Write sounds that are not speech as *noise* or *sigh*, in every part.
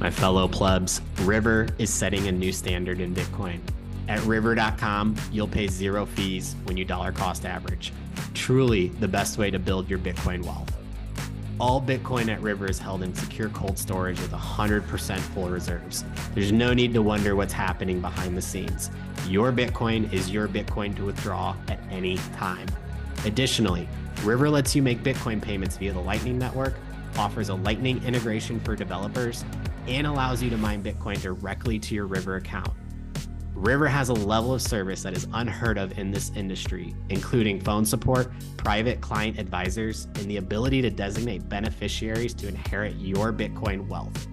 My fellow plebs, River is setting a new standard in Bitcoin. At river.com, you'll pay zero fees when you dollar cost average. Truly the best way to build your Bitcoin wealth. All Bitcoin at River is held in secure cold storage with 100% full reserves. There's no need to wonder what's happening behind the scenes. Your Bitcoin is your Bitcoin to withdraw at any time. Additionally, River lets you make Bitcoin payments via the Lightning Network, offers a Lightning integration for developers, and allows you to mine Bitcoin directly to your River account. River has a level of service that is unheard of in this industry, including phone support, private client advisors, and the ability to designate beneficiaries to inherit your Bitcoin wealth.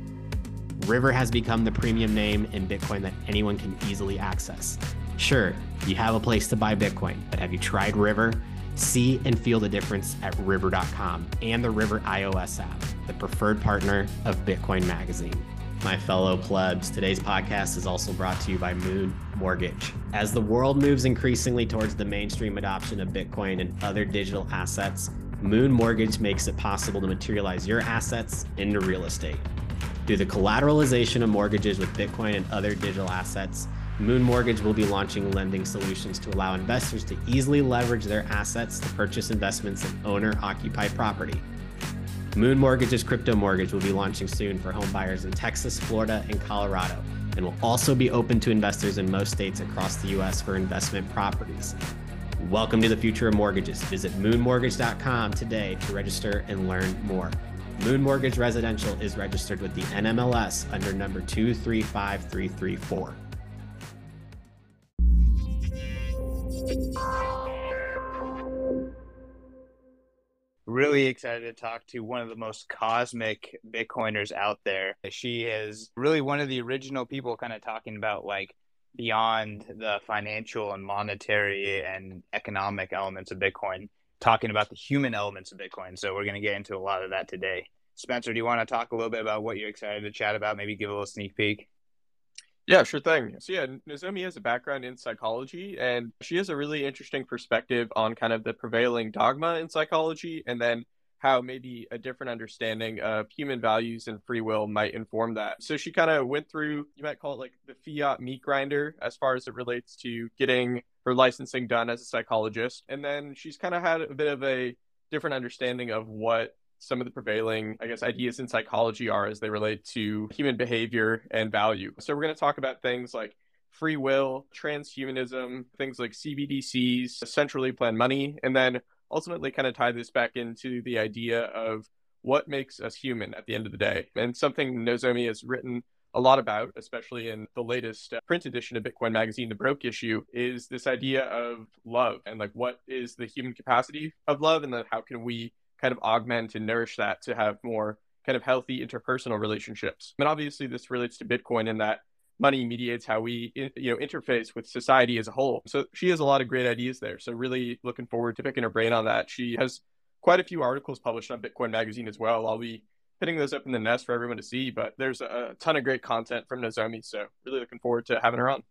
River has become the premium name in Bitcoin that anyone can easily access. Sure, you have a place to buy Bitcoin, but have you tried River? See and feel the difference at river.com and the River iOS app, the preferred partner of Bitcoin Magazine my fellow plebs. Today's podcast is also brought to you by Moon Mortgage. As the world moves increasingly towards the mainstream adoption of Bitcoin and other digital assets, Moon Mortgage makes it possible to materialize your assets into real estate. Through the collateralization of mortgages with Bitcoin and other digital assets, Moon Mortgage will be launching lending solutions to allow investors to easily leverage their assets to purchase investments in owner occupied property Moon Mortgage's crypto mortgage will be launching soon for home buyers in Texas, Florida, and Colorado, and will also be open to investors in most states across the U.S. for investment properties. Welcome to the future of mortgages. Visit moonmortgage.com today to register and learn more. Moon Mortgage Residential is registered with the NMLS under number 235334. Really excited to talk to one of the most cosmic Bitcoiners out there. She is really one of the original people kind of talking about like beyond the financial and monetary and economic elements of Bitcoin, talking about the human elements of Bitcoin. So we're going to get into a lot of that today. Spencer, do you want to talk a little bit about what you're excited to chat about? Maybe give a little sneak peek. Yeah, sure thing. So yeah, Nozomi has a background in psychology and she has a really interesting perspective on kind of the prevailing dogma in psychology and then how maybe a different understanding of human values and free will might inform that. So she kind of went through, you might call it like the fiat meat grinder as far as it relates to getting her licensing done as a psychologist. And then she's kind of had a bit of a different understanding of what some of the prevailing, I guess, ideas in psychology are as they relate to human behavior and value. So we're going to talk about things like free will, transhumanism, things like CBDCs, centrally planned money, and then ultimately kind of tie this back into the idea of what makes us human at the end of the day. And something Nozomi has written a lot about, especially in the latest uh, print edition of Bitcoin Magazine, the Broke issue, is this idea of love and like what is the human capacity of love, and then how can we kind of augment and nourish that to have more kind of healthy interpersonal relationships. And obviously, this relates to Bitcoin in that money mediates how we you know interface with society as a whole. So she has a lot of great ideas there. So really looking forward to picking her brain on that. She has quite a few articles published on Bitcoin Magazine as well. I'll be putting those up in the nest for everyone to see, but there's a ton of great content from Nozomi. So really looking forward to having her on.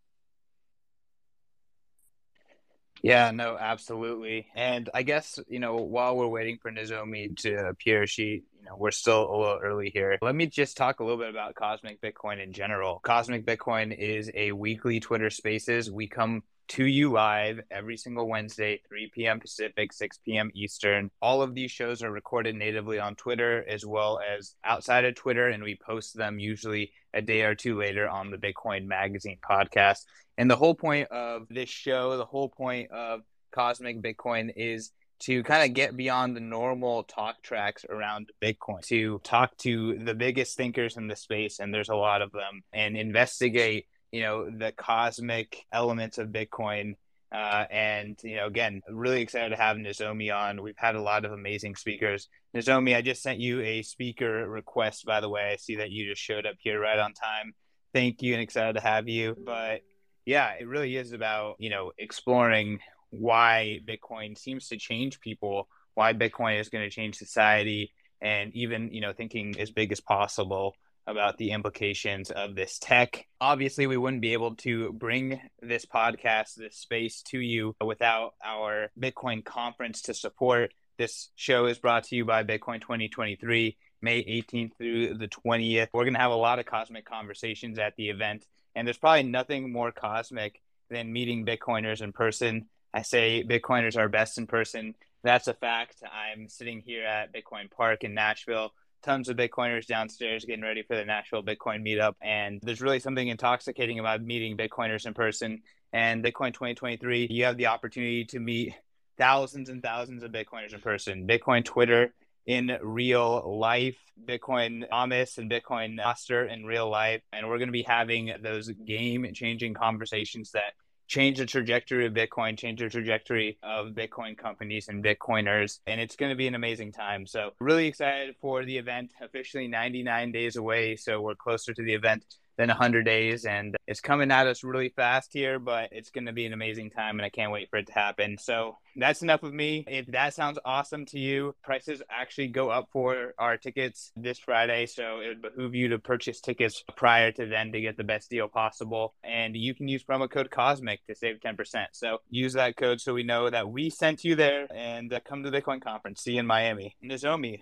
Yeah, no, absolutely. And I guess, you know, while we're waiting for Nozomi to appear, she, you know, we're still a little early here. Let me just talk a little bit about Cosmic Bitcoin in general. Cosmic Bitcoin is a weekly Twitter Spaces. We come to you live every single Wednesday, 3 p.m. Pacific, 6 p.m. Eastern. All of these shows are recorded natively on Twitter as well as outside of Twitter, and we post them usually a day or two later on the Bitcoin Magazine podcast. And the whole point of this show, the whole point of Cosmic Bitcoin is to kind of get beyond the normal talk tracks around Bitcoin, to talk to the biggest thinkers in the space, and there's a lot of them, and investigate you know the cosmic elements of Bitcoin. Uh, and you know, again, really excited to have Nozomi on. We've had a lot of amazing speakers. Nozomi, I just sent you a speaker request. By the way, I see that you just showed up here right on time. Thank you, and excited to have you. But yeah, it really is about you know exploring why Bitcoin seems to change people, why Bitcoin is going to change society, and even you know thinking as big as possible about the implications of this tech. Obviously, we wouldn't be able to bring this podcast, this space to you without our Bitcoin conference to support. This show is brought to you by Bitcoin 2023, May 18th through the 20th. We're going to have a lot of cosmic conversations at the event, and there's probably nothing more cosmic than meeting Bitcoiners in person. I say Bitcoiners are best in person. That's a fact. I'm sitting here at Bitcoin Park in Nashville. Tons of Bitcoiners downstairs getting ready for the Nashville Bitcoin meetup. And there's really something intoxicating about meeting Bitcoiners in person. And Bitcoin 2023, you have the opportunity to meet thousands and thousands of Bitcoiners in person. Bitcoin Twitter in real life, Bitcoin Amos and Bitcoin Master in real life. And we're going to be having those game changing conversations that change the trajectory of Bitcoin, change the trajectory of Bitcoin companies and Bitcoiners. And it's going to be an amazing time. So, really excited for the event. Officially 99 days away. So, we're closer to the event than 100 days. And it's coming at us really fast here, but it's going to be an amazing time and I can't wait for it to happen. So that's enough of me. If that sounds awesome to you, prices actually go up for our tickets this Friday. So it would behoove you to purchase tickets prior to then to get the best deal possible. And you can use promo code COSMIC to save 10%. So use that code so we know that we sent you there and uh, come to the Bitcoin conference. See you in Miami. Nozomi,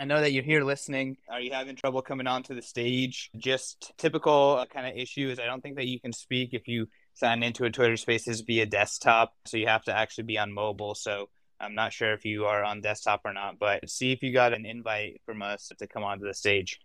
I know that you're here listening. Are you having trouble coming onto the stage? Just typical uh, kind of issues. I don't think that you can speak if you sign into a Twitter Spaces via desktop. So you have to actually be on mobile. So I'm not sure if you are on desktop or not, but see if you got an invite from us to come onto the stage.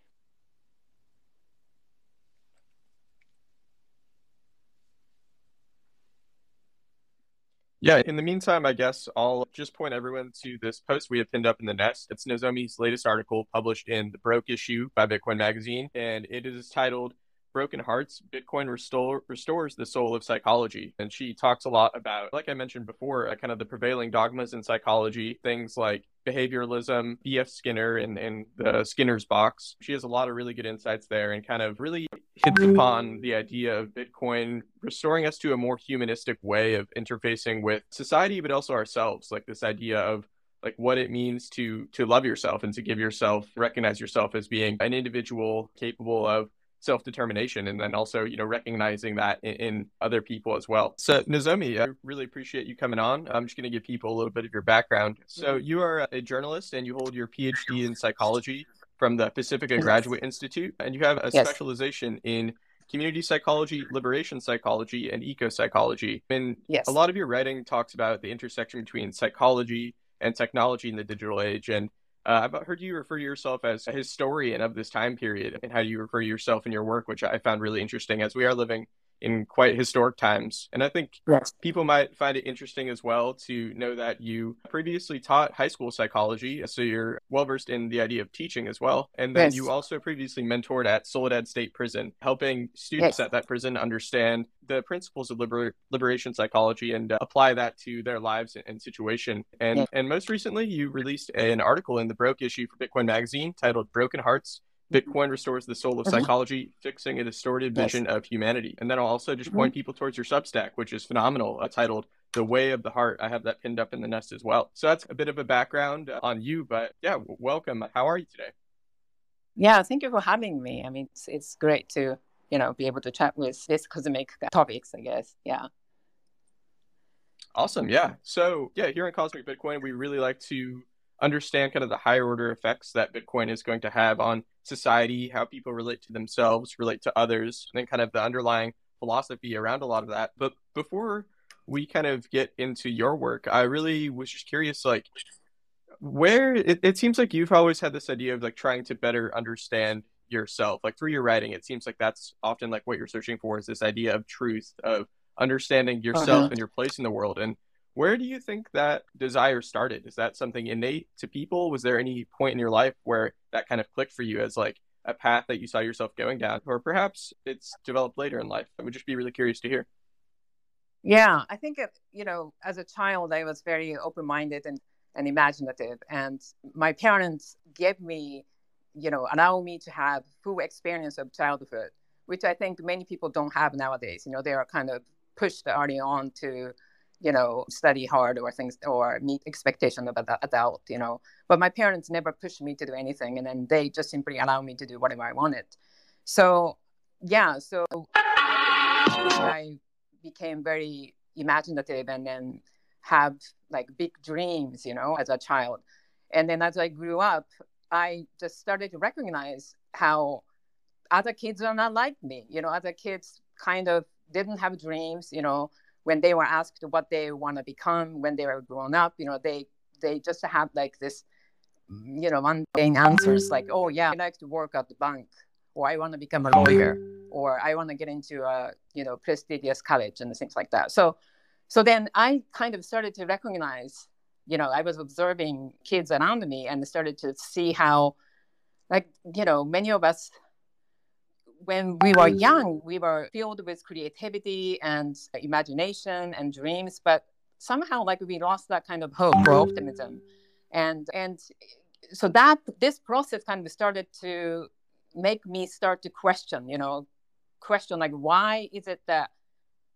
Yeah, in the meantime, I guess I'll just point everyone to this post we have pinned up in the nest. It's Nozomi's latest article published in the Broke issue by Bitcoin Magazine, and it is titled Broken Hearts Bitcoin restore, Restores the Soul of Psychology. And she talks a lot about, like I mentioned before, uh, kind of the prevailing dogmas in psychology, things like behavioralism, B.F. Skinner, and, and the Skinner's box. She has a lot of really good insights there and kind of really hits upon the idea of Bitcoin restoring us to a more humanistic way of interfacing with society, but also ourselves. Like this idea of like what it means to to love yourself and to give yourself recognize yourself as being an individual capable of self determination, and then also you know recognizing that in, in, other people as well. So Nozomi, I really appreciate you coming on. I'm just going to give people a little bit of your background. So mm-hmm. you are a journalist and you hold your PhD in psychology from the Pacifica Graduate Institute, and you have a yes. specialization in community psychology, liberation psychology, and eco psychology. And yes. a lot of your writing talks about the intersection between psychology and technology in the digital age. And uh, I've heard you refer to yourself as a historian of this time period and how you refer to yourself in your work, which I found really interesting as we are living in quite historic times. And I think yes. people might find it interesting as well to know that you previously taught high school psychology. So you're well versed in the idea of teaching as well. And then yes. you also previously mentored at Soledad State Prison, helping students yes. at that prison understand the principles of liber- liberation psychology and uh, apply that to their lives and, and situation. And, and most recently, you released an article in the Broke issue for Bitcoin Magazine titled Broken Hearts Bitcoin restores the soul of uh-huh. psychology, fixing a distorted vision yes. of humanity. And then I'll also just point mm-hmm. people towards your Substack, which is phenomenal, uh, titled The Way of the Heart. I have that pinned up in the nest as well. So that's a bit of a background on you, but yeah, welcome. How are you today? Yeah, thank you for having me. I mean, it's, it's great to, you know, be able to chat with this cosmic topics, I guess. Yeah. Awesome. Yeah. So, yeah, here in Cosmic Bitcoin, we really like to understand kind of the higher order effects that Bitcoin is going to have on society, how people relate to themselves, relate to others, and then kind of the underlying philosophy around a lot of that. But before we kind of get into your work, I really was just curious, like, where it, it seems like you've always had this idea of like trying to better understand yourself like through your writing it seems like that's often like what you're searching for is this idea of truth of understanding yourself uh-huh. and your place in the world and where do you think that desire started? Is that something innate to people? Was there any point in your life where that kind of clicked for you as like a path that you saw yourself going down? Or perhaps it's developed later in life? I would just be really curious to hear. Yeah, I think, you know, as a child, I was very open minded and, and imaginative. And my parents gave me, you know, allow me to have full experience of childhood, which I think many people don't have nowadays. You know, they are kind of pushed early on to you know, study hard or things or meet expectation of an adult, you know. But my parents never pushed me to do anything, and then they just simply allowed me to do whatever I wanted. So, yeah, so I became very imaginative and then have like big dreams, you know, as a child. And then as I grew up, I just started to recognize how other kids are not like me. You know, other kids kind of didn't have dreams, you know, when they were asked what they want to become when they were grown up, you know, they they just have like this, you know, mundane answers like, oh yeah, I like to work at the bank, or I want to become a oh, lawyer, or I want to get into a you know prestigious college and things like that. So, so then I kind of started to recognize, you know, I was observing kids around me and started to see how, like you know, many of us when we were young, we were filled with creativity and imagination and dreams, but somehow like we lost that kind of hope or optimism. And and so that this process kind of started to make me start to question, you know, question like why is it that,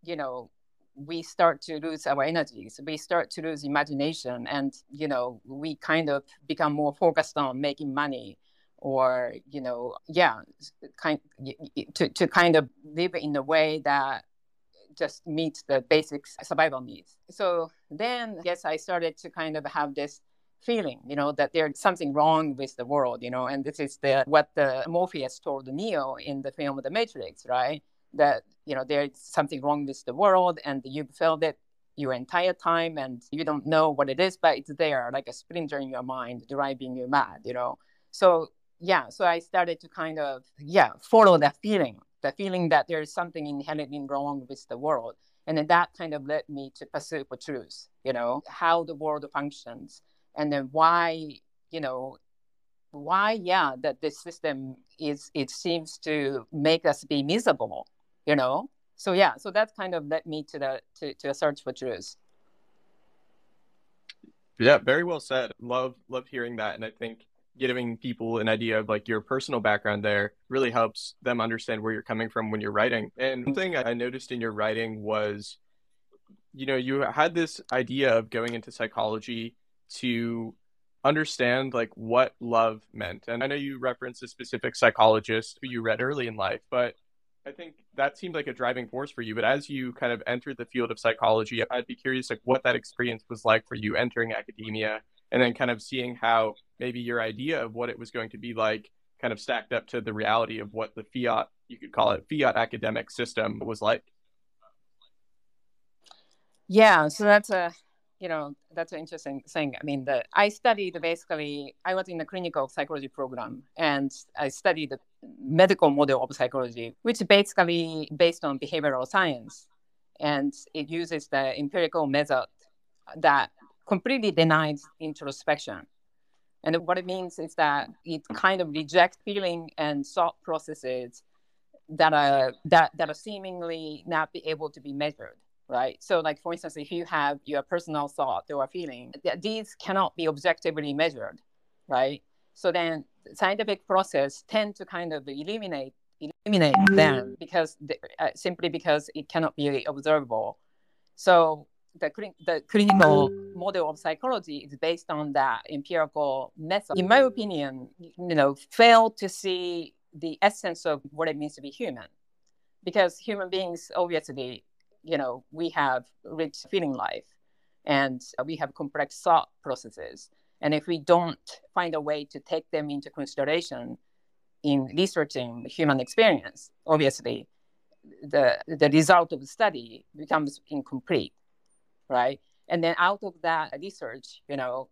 you know, we start to lose our energies we start to lose imagination and you know we kind of become more focused on making money or you know yeah kind to, to kind of live in a way that just meets the basic survival needs. So then yes i started to kind of have this feeling you know that there's something wrong with the world you know and this is the what the morpheus told neo in the film the matrix right? That you know there's something wrong with the world and you've felt it your entire time and you don't know what it is but it's there like a splinter in your mind driving you mad you know? So yeah, so I started to kind of yeah follow that feeling, the feeling that there is something inherently wrong with the world, and then that kind of led me to pursue for truth. You know how the world functions, and then why you know why yeah that this system is it seems to make us be miserable. You know, so yeah, so that kind of led me to the to, to a search for truth. Yeah, very well said. Love love hearing that, and I think giving people an idea of like your personal background there really helps them understand where you're coming from when you're writing. And one thing I noticed in your writing was, you know, you had this idea of going into psychology to understand like what love meant. And I know you referenced a specific psychologist who you read early in life, but I think that seemed like a driving force for you. But as you kind of entered the field of psychology, I'd be curious like what that experience was like for you entering academia and then kind of seeing how maybe your idea of what it was going to be like kind of stacked up to the reality of what the fiat you could call it fiat academic system was like? Yeah so that's a you know that's an interesting thing. I mean the i studied basically i was in the clinical psychology program and i studied the medical model of psychology which is basically based on behavioral science. And it uses the empirical method that completely denies introspection. And what it means is that it kind of rejects feeling and thought processes that are that that are seemingly not be able to be measured, right? So, like for instance, if you have your personal thought or feeling, these cannot be objectively measured, right? So then, scientific process tend to kind of eliminate eliminate them because they, uh, simply because it cannot be observable. So the, the clinical mm. model of psychology is based on that empirical method. In my opinion, you know, fail to see the essence of what it means to be human, because human beings obviously, you know, we have rich feeling life, and we have complex thought processes, and if we don't find a way to take them into consideration in researching human experience, obviously, the the result of the study becomes incomplete right? And then out of that research, you know,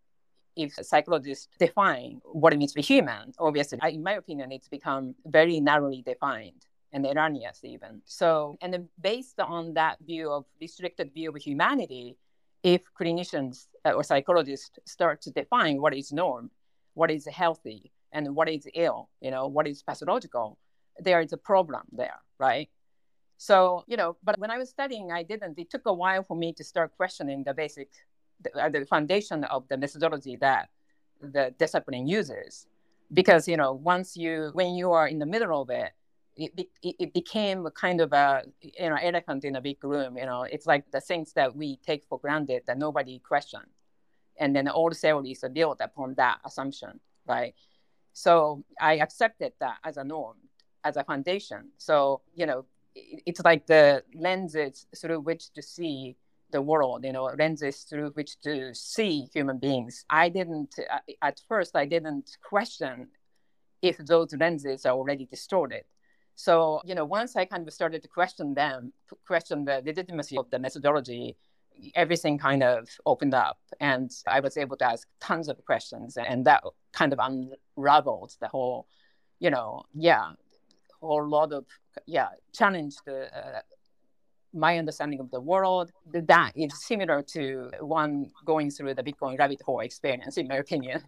if psychologists define what it means to be human, obviously, in my opinion, it's become very narrowly defined and erroneous even. So, and then based on that view of restricted view of humanity, if clinicians uh, or psychologists start to define what is norm, what is healthy, and what is ill, you know, what is pathological, there is a problem there, right? So, you know, but when I was studying, I didn't. It took a while for me to start questioning the basic, the, uh, the foundation of the methodology that the discipline uses. Because, you know, once you, when you are in the middle of it, it, it, it became a kind of a, you know, elephant in a big room. You know, it's like the things that we take for granted that nobody questioned. And then all the theories are built upon that assumption, right? So I accepted that as a norm, as a foundation. So, you know, it's like the lenses through which to see the world, you know, lenses through which to see human beings. I didn't, uh, at first, I didn't question if those lenses are already distorted. So, you know, once I kind of started to question them, question the legitimacy of the methodology, everything kind of opened up and I was able to ask tons of questions and that kind of unraveled the whole, you know, yeah, whole lot of, yeah, challenged the, uh, my understanding of the world. That is similar to one going through the Bitcoin rabbit hole experience, in my opinion.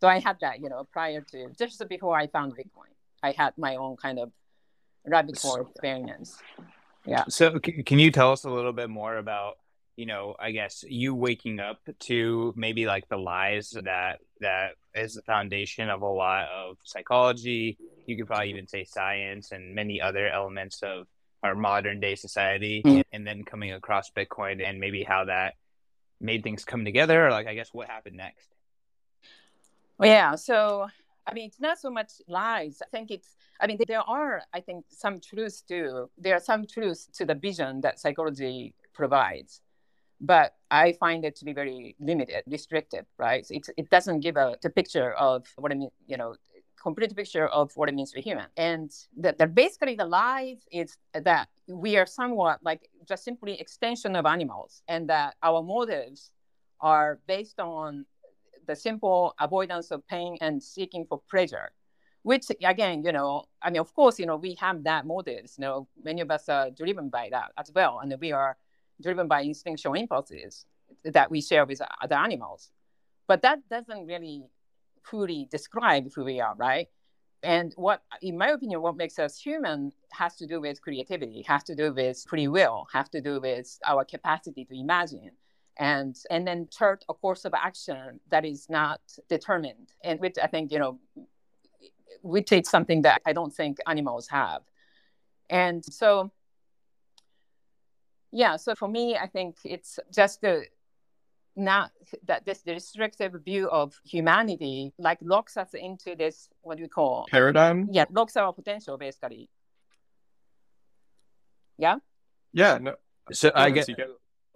So I had that, you know, prior to just before I found Bitcoin, I had my own kind of rabbit hole experience. Yeah. So can you tell us a little bit more about, you know, I guess you waking up to maybe like the lies that that is the foundation of a lot of psychology. You could probably even say science and many other elements of our modern day society, mm-hmm. and then coming across Bitcoin and maybe how that made things come together. Or like, I guess what happened next. Well, yeah. So I mean, it's not so much lies. I think it's, I mean, there are, I think, some truths too. There are some truths to the vision that psychology provides, but I find it to be very limited, restrictive, right? So it doesn't give a the picture of what I mean, you know, complete picture of what it means to be human. And that, that basically the lies is that we are somewhat like just simply extension of animals and that our motives are based on the simple avoidance of pain and seeking for pleasure which again you know i mean of course you know we have that motives you know many of us are driven by that as well and we are driven by instinctual impulses that we share with other animals. But that doesn't really fully describe who we are right? And what in my opinion what makes us human has to do with creativity has to do with free will has to do with our capacity to imagine. And and then chart a course of action that is not determined and which i think you know which is something that i don't think animals have. And so yeah so for me i think it's just the not that this restrictive view of humanity like locks us into this what do we call? Paradigm? Yeah locks our potential basically. Yeah? Yeah no. So i get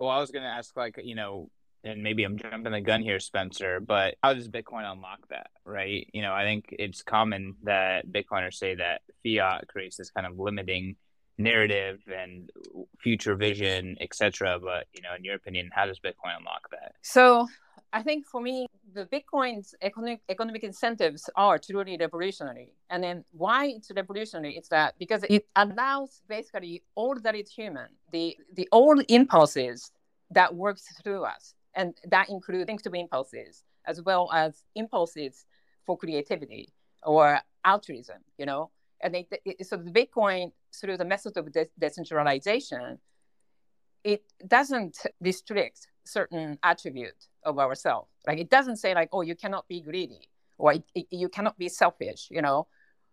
well, I was going to ask, like, you know, and maybe I'm jumping the gun here, Spencer, but how does Bitcoin unlock that, right? You know, I think it's common that Bitcoiners say that fiat creates this kind of limiting narrative and future vision, etc. But you know, in your opinion, how does Bitcoin unlock that? So, I think for me, the Bitcoin's economic economic incentives are truly revolutionary. And then why it's revolutionary is that because it allows basically all that is human, the the old impulses that works through us, and that includes things to be impulses as well as impulses for creativity or altruism. You know, and they, so the Bitcoin through the method of de- decentralization, it doesn't restrict certain attribute of ourselves. Like it doesn't say like, oh, you cannot be greedy or it, it, you cannot be selfish, you know,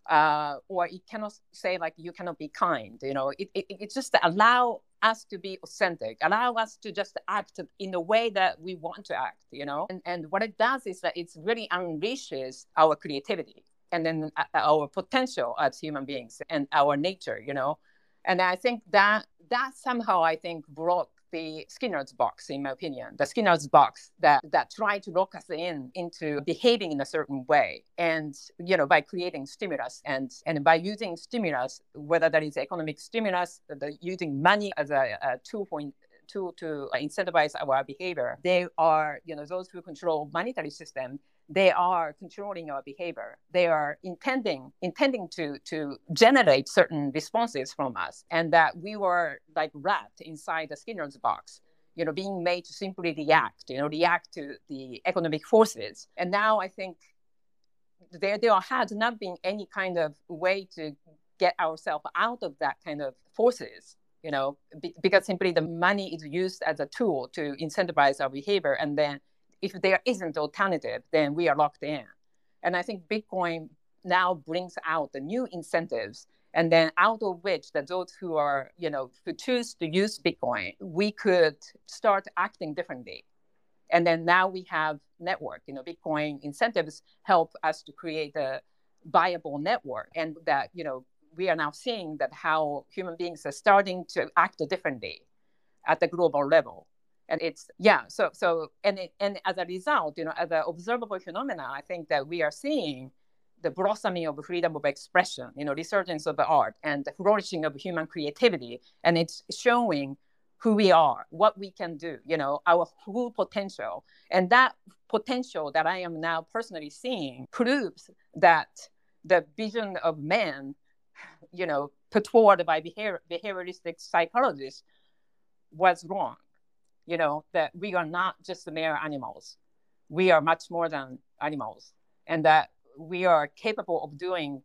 uh, or it cannot say like you cannot be kind, you know. It, it, it just allow us to be authentic, allow us to just act in the way that we want to act, you know. And, and what it does is that it really unleashes our creativity and then our potential as human beings and our nature, you know. And I think that that somehow I think brought the Skinner's box, in my opinion, the Skinner's box that that try to lock us in into behaving in a certain way, and you know by creating stimulus and and by using stimulus, whether that is economic stimulus, the, using money as a, a tool point to to incentivize our behavior. They are you know those who control monetary system they are controlling our behavior. They are intending intending to to generate certain responses from us, and that we were like wrapped inside the Skinner's box. You know, being made to simply react. You know, react to the economic forces. And now I think there there had not been any kind of way to get ourselves out of that kind of forces you know, because simply the money is used as a tool to incentivize our behavior, and then if there isn't alternative, then we are locked in. And I think Bitcoin now brings out the new incentives and then out of which that those who are you know who choose to use bitcoin we could start acting differently and then now we have network you know bitcoin incentives help us to create a viable network and that you know we are now seeing that how human beings are starting to act differently at the global level. And it's yeah, so so and it, and as a result, you know, as an observable phenomena, I think that we are seeing the blossoming of freedom of expression, you know, resurgence of art and the flourishing of human creativity, and it's showing who we are, what we can do, you know, our full potential. And that potential that I am now personally seeing proves that the vision of man, you know, put forward by behavior, behavioristic psychologists was wrong. You know, that we are not just mere animals. We are much more than animals. And that we are capable of doing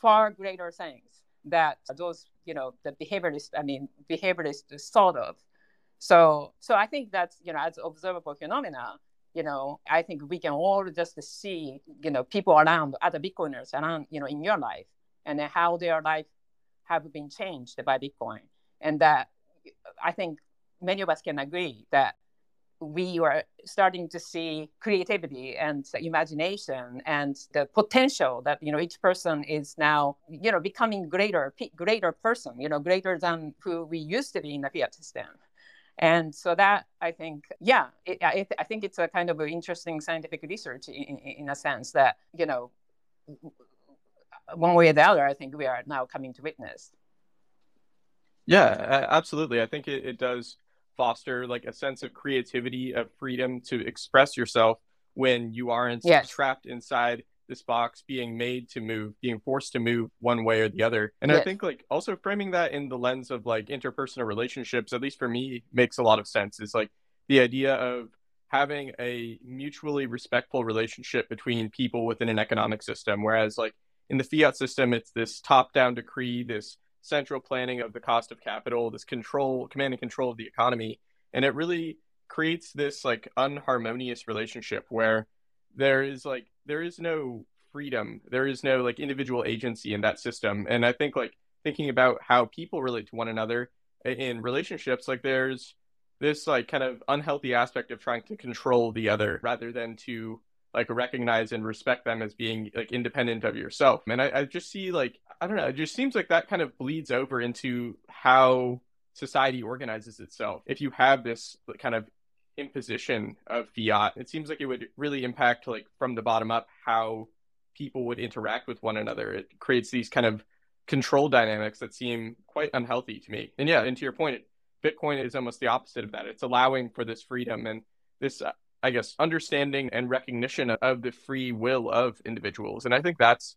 far greater things that those you know the behaviorists, I mean behaviorists thought of so so i think that's you know as observable phenomena you know i think we can all just see you know people around other bitcoiners around you know in your life and how their life have been changed by bitcoin and that i think many of us can agree that we are starting to see creativity and imagination and the potential that you know each person is now you know becoming greater greater person you know greater than who we used to be in the fiat system and so that i think yeah it, I, I, think it's a kind of an interesting scientific research in, in a sense that you know one way or the other i think we are now coming to witness. Yeah absolutely. I think it, it does foster like a sense of creativity of freedom to express yourself when you aren't yes. trapped inside this box being made to move being forced to move one way or the other and yes. i think like also framing that in the lens of like interpersonal relationships at least for me makes a lot of sense is like the idea of having a mutually respectful relationship between people within an economic system whereas like in the fiat system it's this top down decree this central planning of the cost of capital, this control, command and control of the economy. And it really creates this like unharmonious relationship where there is like, there is no freedom. There is no like individual agency in that system. And I think like thinking about how people relate to one another in relationships, like there's this like kind of unhealthy aspect of trying to control the other rather than to like recognize and respect them as being like independent of yourself. And I, I just see like I don't know, it just seems like that kind of bleeds over into how society organizes itself. If you have this kind of imposition of fiat, it seems like it would really impact like from the bottom up how people would interact with one another. It creates these kind of control dynamics that seem quite unhealthy to me. And yeah, and to your point, Bitcoin is almost the opposite of that. It's allowing for this freedom and this I guess, understanding and recognition of the free will of individuals. And I think that's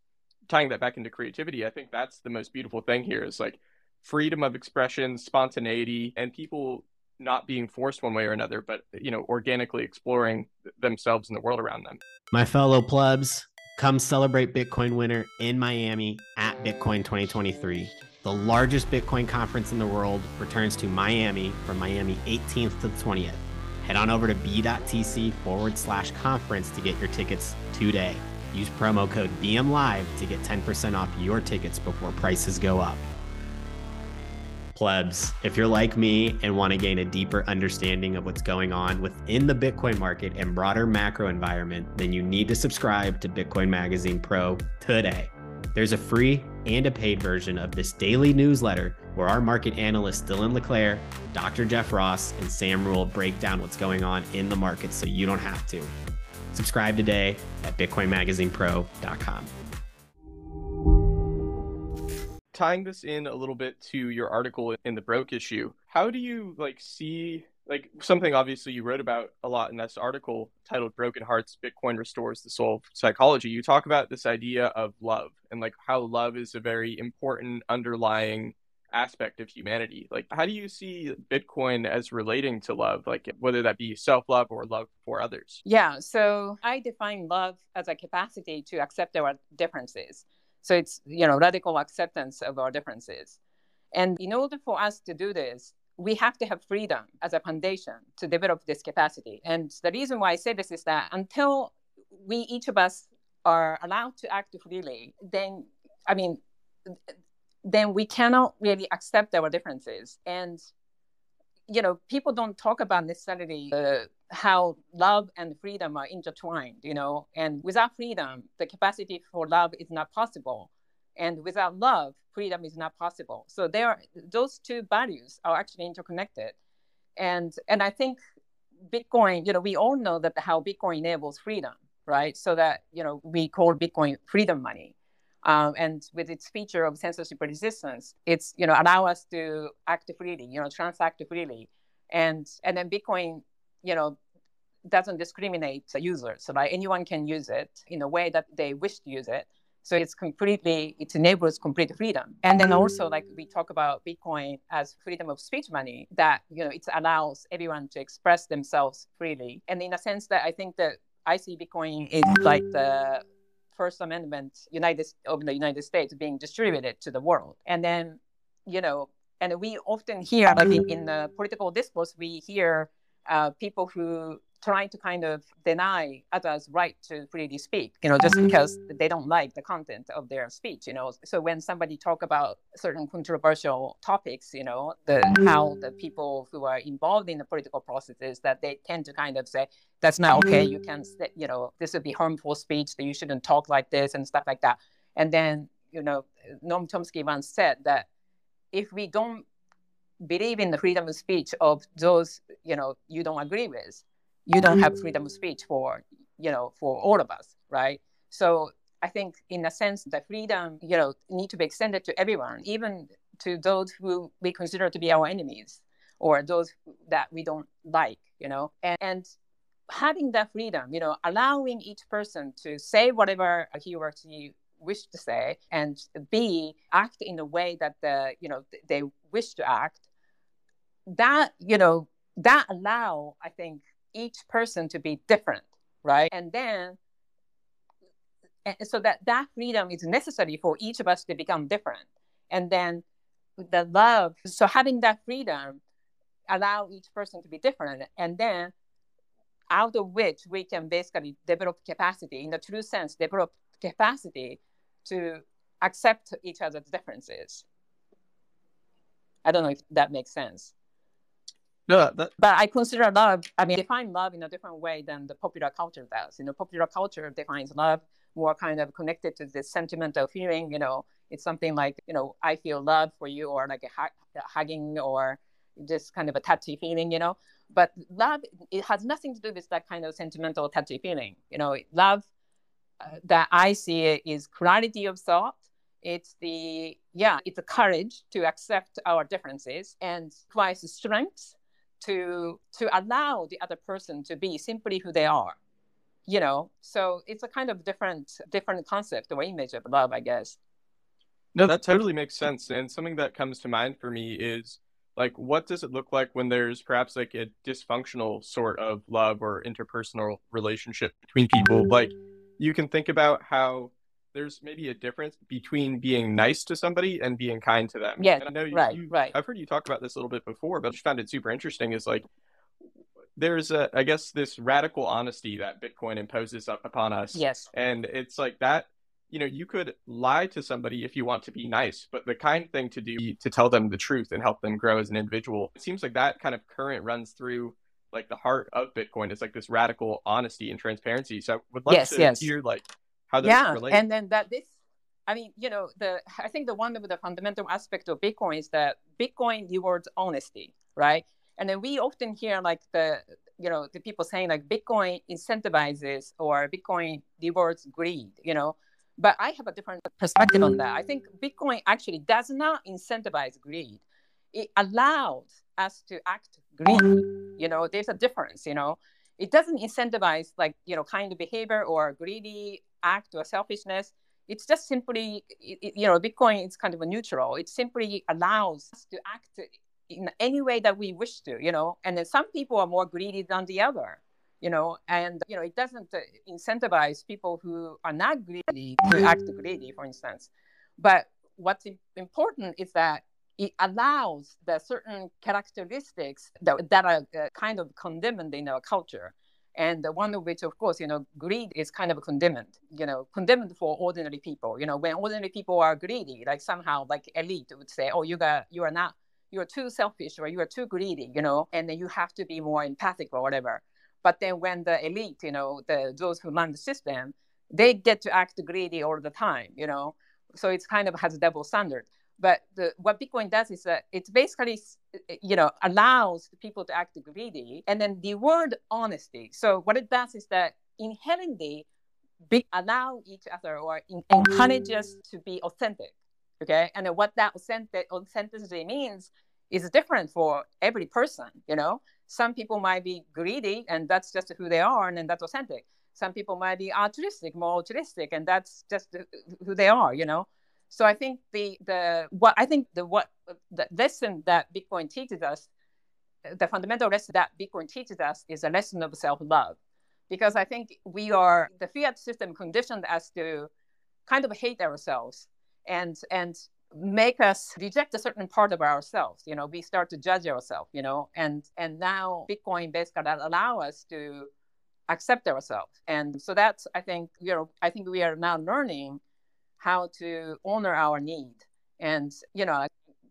tying that back into creativity. I think that's the most beautiful thing here is like freedom of expression, spontaneity, and people not being forced one way or another, but, you know, organically exploring themselves and the world around them. My fellow plebs, come celebrate Bitcoin Winter in Miami at Bitcoin 2023. The largest Bitcoin conference in the world returns to Miami from Miami 18th to the 20th. Head on over to b.tc forward slash conference to get your tickets today. Use promo code BMLive to get 10% off your tickets before prices go up. Plebs, if you're like me and want to gain a deeper understanding of what's going on within the Bitcoin market and broader macro environment, then you need to subscribe to Bitcoin Magazine Pro today. There's a free and a paid version of this daily newsletter where our market analysts Dylan LeClaire, Dr. Jeff Ross, and Sam Rule break down what's going on in the market so you don't have to. Subscribe today at bitcoinmagazinepro.com. Tying this in a little bit to your article in the Broke issue, how do you like see like something obviously you wrote about a lot in this article titled broken hearts bitcoin restores the soul psychology you talk about this idea of love and like how love is a very important underlying aspect of humanity. Like how do you see bitcoin as relating to love? Like whether that be self-love or love for others? Yeah so i define love as a capacity to accept our differences. So it's you know radical acceptance of our differences. And in order for us to do this we have to have freedom as a foundation to develop this capacity. And the reason why I say this is that until we each of us are allowed to act freely, then I mean, then we cannot really accept our differences. And you know, people don't talk about necessarily uh, how love and freedom are intertwined. You know, and without freedom, the capacity for love is not possible. And without love, freedom is not possible. So there, are, those two values are actually interconnected. and and I think Bitcoin, you know, we all know that how Bitcoin enables freedom, right? So that you know we call Bitcoin freedom money. Um, and with its feature of censorship resistance, it's you know allow us to act freely, you know, transact freely, and and then Bitcoin, you know, doesn't discriminate the users, so like anyone can use it in a way that they wish to use it. So it's completely, it enables complete freedom. And then also, like we talk about Bitcoin as freedom of speech money, that you know it allows everyone to express themselves freely. And in a sense that I think that I see Bitcoin is like the First Amendment United of the United States being distributed to the world. And then, you know, and we often hear, like in, in the political discourse, we hear uh, people who trying to kind of deny others' right to freely speak, you know, just mm-hmm. because they don't like the content of their speech, you know. So when somebody talk about certain controversial topics, you know, the mm-hmm. how the people who are involved in the political processes that they tend to kind of say that's not okay. Mm-hmm. You can, you know, this would be harmful speech. That you shouldn't talk like this and stuff like that. And then, you know, Noam Chomsky once said that if we don't believe in the freedom of speech of those, you know, you don't agree with, you don't have mm-hmm. freedom of speech for you know for all of us right? So i think in a sense the freedom you know need to be extended to everyone even to those who we consider to be our enemies or those that we don't like you know? And, and having that freedom you know allowing each person to say whatever he or she wish to say and be act in the way that the you know they wish to act that you know that allow i think each person to be different, right? And then, and so that that freedom is necessary for each of us to become different. And then the love, so having that freedom allow each person to be different. And then out of which we can basically develop capacity, in the true sense, develop capacity to accept each other's differences. I don't know if that makes sense. No, that... but I consider love. I mean, define love in a different way than the popular culture does. You know, popular culture defines love more kind of connected to this sentimental feeling. You know, it's something like you know, I feel love for you, or like a, a hugging, or just kind of a touchy feeling. You know, but love it has nothing to do with that kind of sentimental touchy feeling. You know, love uh, that I see is clarity of thought. It's the yeah, it's the courage to accept our differences and twice strength to to allow the other person to be simply who they are you know? So it's a kind of different different concept or image of love i guess. No that totally makes sense. And something that comes to mind for me is like what does it look like when there's perhaps like a dysfunctional sort of love or interpersonal relationship between people? Like you can think about how there's maybe a difference between being nice to somebody and being kind to them. Yeah, and I know you, right, you, right. I've heard you talk about this a little bit before, but I just found it super interesting. Is like there's a, I guess, this radical honesty that Bitcoin imposes up upon us. Yes, and it's like that. You know, you could lie to somebody if you want to be nice, but the kind thing to do to tell them the truth and help them grow as an individual. It seems like that kind of current runs through like the heart of Bitcoin. It's like this radical honesty and transparency. So I would love yes, to yes. hear like how does yeah, it relate? and then that this, I mean, you know, the I think the one of the fundamental aspect of Bitcoin is that Bitcoin rewards honesty, right? And then we often hear like the you know the people saying like Bitcoin incentivizes or Bitcoin rewards greed, you know. But I have a different perspective on that. I think Bitcoin actually does not incentivize greed. It allows us to act greedy. You know, there's a difference. You know, it doesn't incentivize like you know kind of behavior or greedy act or selfishness. It's just simply, you know, Bitcoin is kind of a neutral. It simply allows us to act in any way that we wish to, you know. And then some people are more greedy than the other, you know. And you know, it doesn't uh, incentivize people who are not greedy to act greedy, for instance. But what's important is that it allows the certain characteristics that, that are uh, kind of condemned in our culture and one of which of course you know greed is kind of condemned you know condemned for ordinary people. You know when ordinary people are greedy like somehow like elite would say oh you got you are not you're too selfish or you are too greedy you know and then you have to be more empathic or whatever. But then when the elite you know the those who run the system they get to act greedy all the time you know. So it's kind of has a double standard But the, what Bitcoin does is that it basically, you know, allows people to act greedy and then reward honesty. So what it does is that inherently be, allow each other or encourage us to be authentic. Okay, and what that authentic, authenticity means is different for every person. You know, some people might be greedy, and that's just who they are, and that's authentic. Some people might be altruistic, more altruistic, and that's just uh, who they are. You know, so I think the the what I think the what the lesson that Bitcoin teaches us, the fundamental lesson that Bitcoin teaches us is a lesson of self love, because I think we are the fiat system conditioned us to kind of hate ourselves and and make us reject a certain part of ourselves. You know we start to judge ourselves you know and and now bitcoin basically allow us to accept ourselves. And so that's i think you know i think we are now learning how to honor our need and you know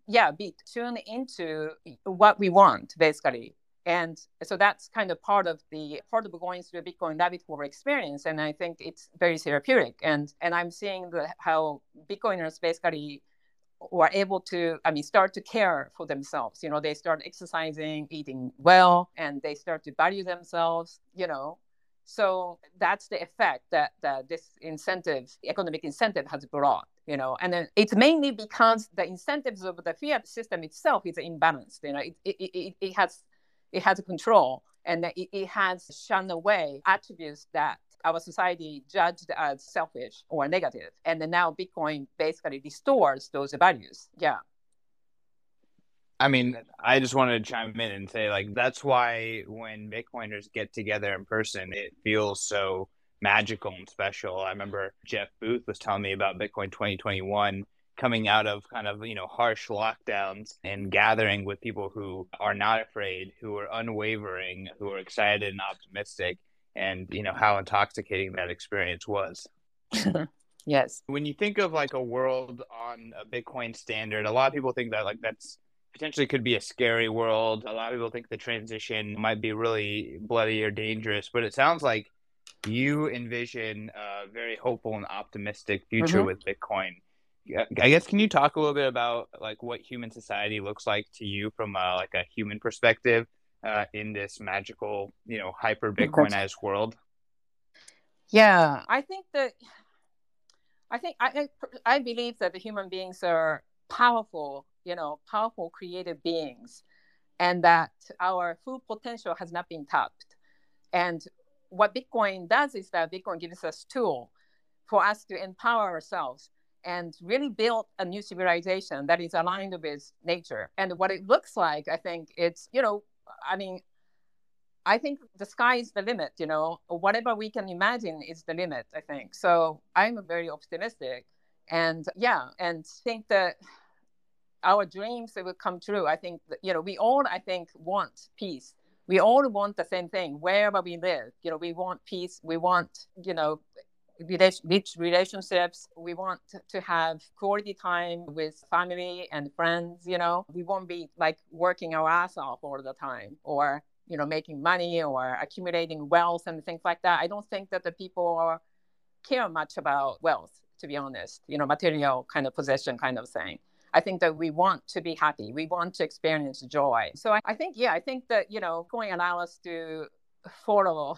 yeah be tuned into what we want basically. And so that's kind of part of the part of going through a bitcoin rabbit hole experience. And i think it's very therapeutic. And and i'm seeing the, how bitcoiners basically were able to i mean start to care for themselves. You know they start exercising eating well and they start to value themselves you know so that's the effect that, that this incentive, economic incentive, has brought. You know, and then it's mainly because the incentives of the fiat system itself is imbalanced. You know, it, it, it, it has it has control and it, it has shunned away attributes that our society judged as selfish or negative. And now Bitcoin basically restores those values. Yeah. I mean, I just wanted to chime in and say, like, that's why when Bitcoiners get together in person, it feels so magical and special. I remember Jeff Booth was telling me about Bitcoin 2021 coming out of kind of, you know, harsh lockdowns and gathering with people who are not afraid, who are unwavering, who are excited and optimistic, and, you know, how intoxicating that experience was. *laughs* yes. When you think of like a world on a Bitcoin standard, a lot of people think that like that's potentially could be a scary world. A lot of people think the transition might be really bloody or dangerous, but it sounds like you envision a very hopeful and optimistic future mm-hmm. with Bitcoin. I guess can you talk a little bit about like what human society looks like to you from a, like a human perspective uh, in this magical, you know, hyper Bitcoinized world? Yeah, I think that I think I I believe that the human beings are powerful you know, powerful creative beings and that our full potential has not been tapped. And what Bitcoin does is that Bitcoin gives us tool for us to empower ourselves and really build a new civilization that is aligned with nature. And what it looks like, I think it's, you know, I mean, I think the sky is the limit, you know, whatever we can imagine is the limit, I think. So I'm very optimistic. And yeah, and think that our dreams will come true. I think you know we all I think want peace. We all want the same thing wherever we live. You know, we want peace. We want you know rich relationships. We want to have quality time with family and friends. You know, we won't be like working our ass off all the time or you know making money or accumulating wealth and things like that. I don't think that the people are, care much about wealth. To be honest, you know, material kind of possession kind of thing. I think that we want to be happy. We want to experience joy. So I, I think, yeah, I think that, you know, going allow us to follow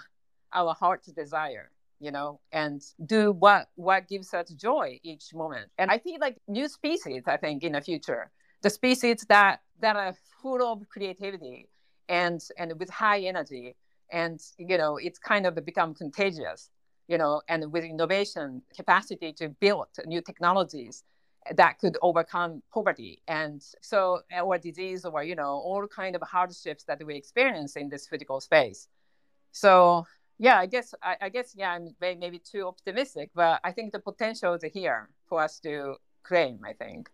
our heart's desire you know and do what what gives us joy each moment and i think like new species i think in the future the species that that are full of creativity and and with high energy and you know it's kind of become contagious you know and with innovation capacity to build new technologies that could overcome poverty. And so or disease or you know all kind of hardships that we experience in this physical space. So yeah i guess i, I guess yeah i'm maybe too optimistic but i think the potential is here for us to claim i think.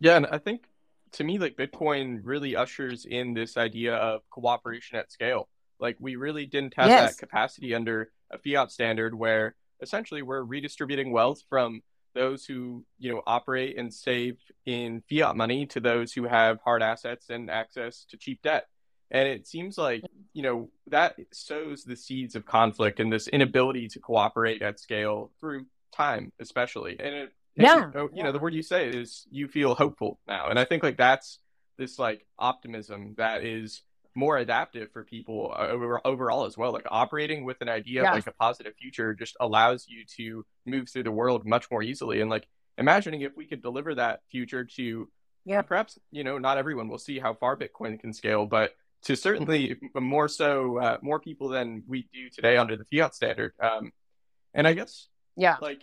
Yeah and i think to me like bitcoin really ushers in this idea of cooperation at scale. Like we really didn't have yes. that capacity under a fiat standard where essentially we're redistributing wealth from those who you know operate and save in fiat money to those who have hard assets and access to cheap debt and it seems like you know that sows the seeds of conflict and this inability to cooperate at scale through time especially and it Yeah. You, you know, the word you say is you feel hopeful now. And I think like that's this like optimism that is more adaptive for people uh, over, overall as well. Like operating with an idea yeah. of like a positive future just allows you to move through the world much more easily. And like imagining if we could deliver that future to yeah perhaps you know not everyone will see how far bitcoin can scale but to certainly more so uh, more people than we do today under the fiat standard um, and i guess yeah like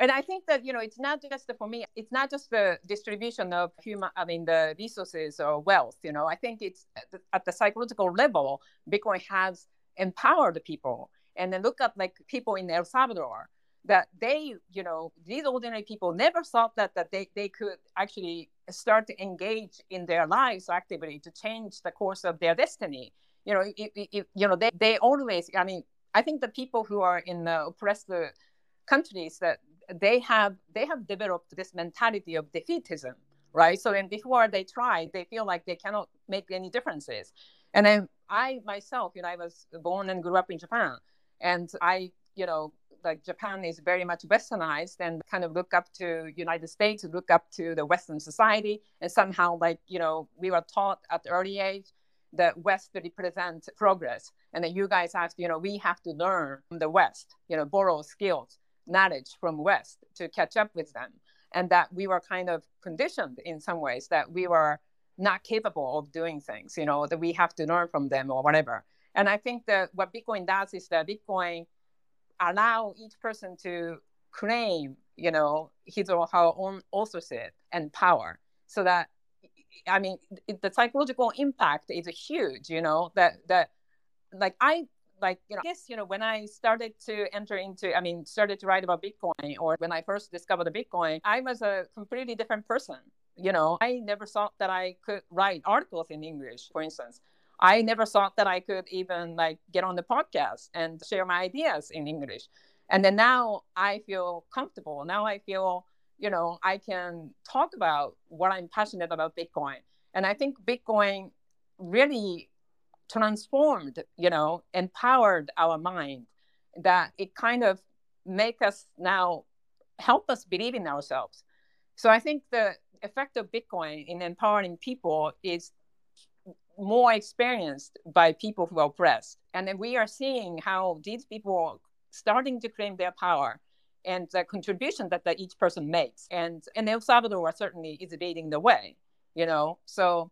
and i think that you know it's not just for me it's not just the distribution of human i mean the resources or wealth you know i think it's at the, psychological level bitcoin has empowered people and then look at like people in el salvador that they, you know, these ordinary people never thought that, that they, they could actually start to engage in their lives actively to change the course of their destiny. You know, you know, they, they always, I mean, I think the people who are in the oppressed countries that they have, they have developed this mentality of defeatism, right? So, and before they try, they feel like they cannot make any differences. And then I myself, you know, I was born and grew up in Japan and I, you know, like Japan is very much westernized and kind of look up to United States, look up to the Western society, and somehow like you know we were taught at early age that West represents progress, and then you guys have to you know we have to learn from the West, you know borrow skills, knowledge from West to catch up with them, and that we were kind of conditioned in some ways that we were not capable of doing things, you know that we have to learn from them or whatever. And I think that what Bitcoin does is that Bitcoin allow each person to claim, you know, his or her own authorship and power so that I mean, the psychological impact is huge, you know, that, that like I, like, you know, I guess, you know, when I started to enter into, I mean, started to write about Bitcoin or when I first discovered Bitcoin, I was a completely different person. You know, I never thought that I could write articles in English, for instance. I never thought that I could even like get on the podcast and share my ideas in English. And then now I feel comfortable. Now I feel, you know, I can talk about what I'm passionate about Bitcoin. And I think Bitcoin really transformed, you know, empowered our mind that it kind of make us now help us believe in ourselves. So I think the effect of Bitcoin in empowering people is more experienced by people who are oppressed. And then we are seeing how these people starting to claim their power and the contribution that, that each person makes. And, and El Salvador certainly is leading the way, you know? So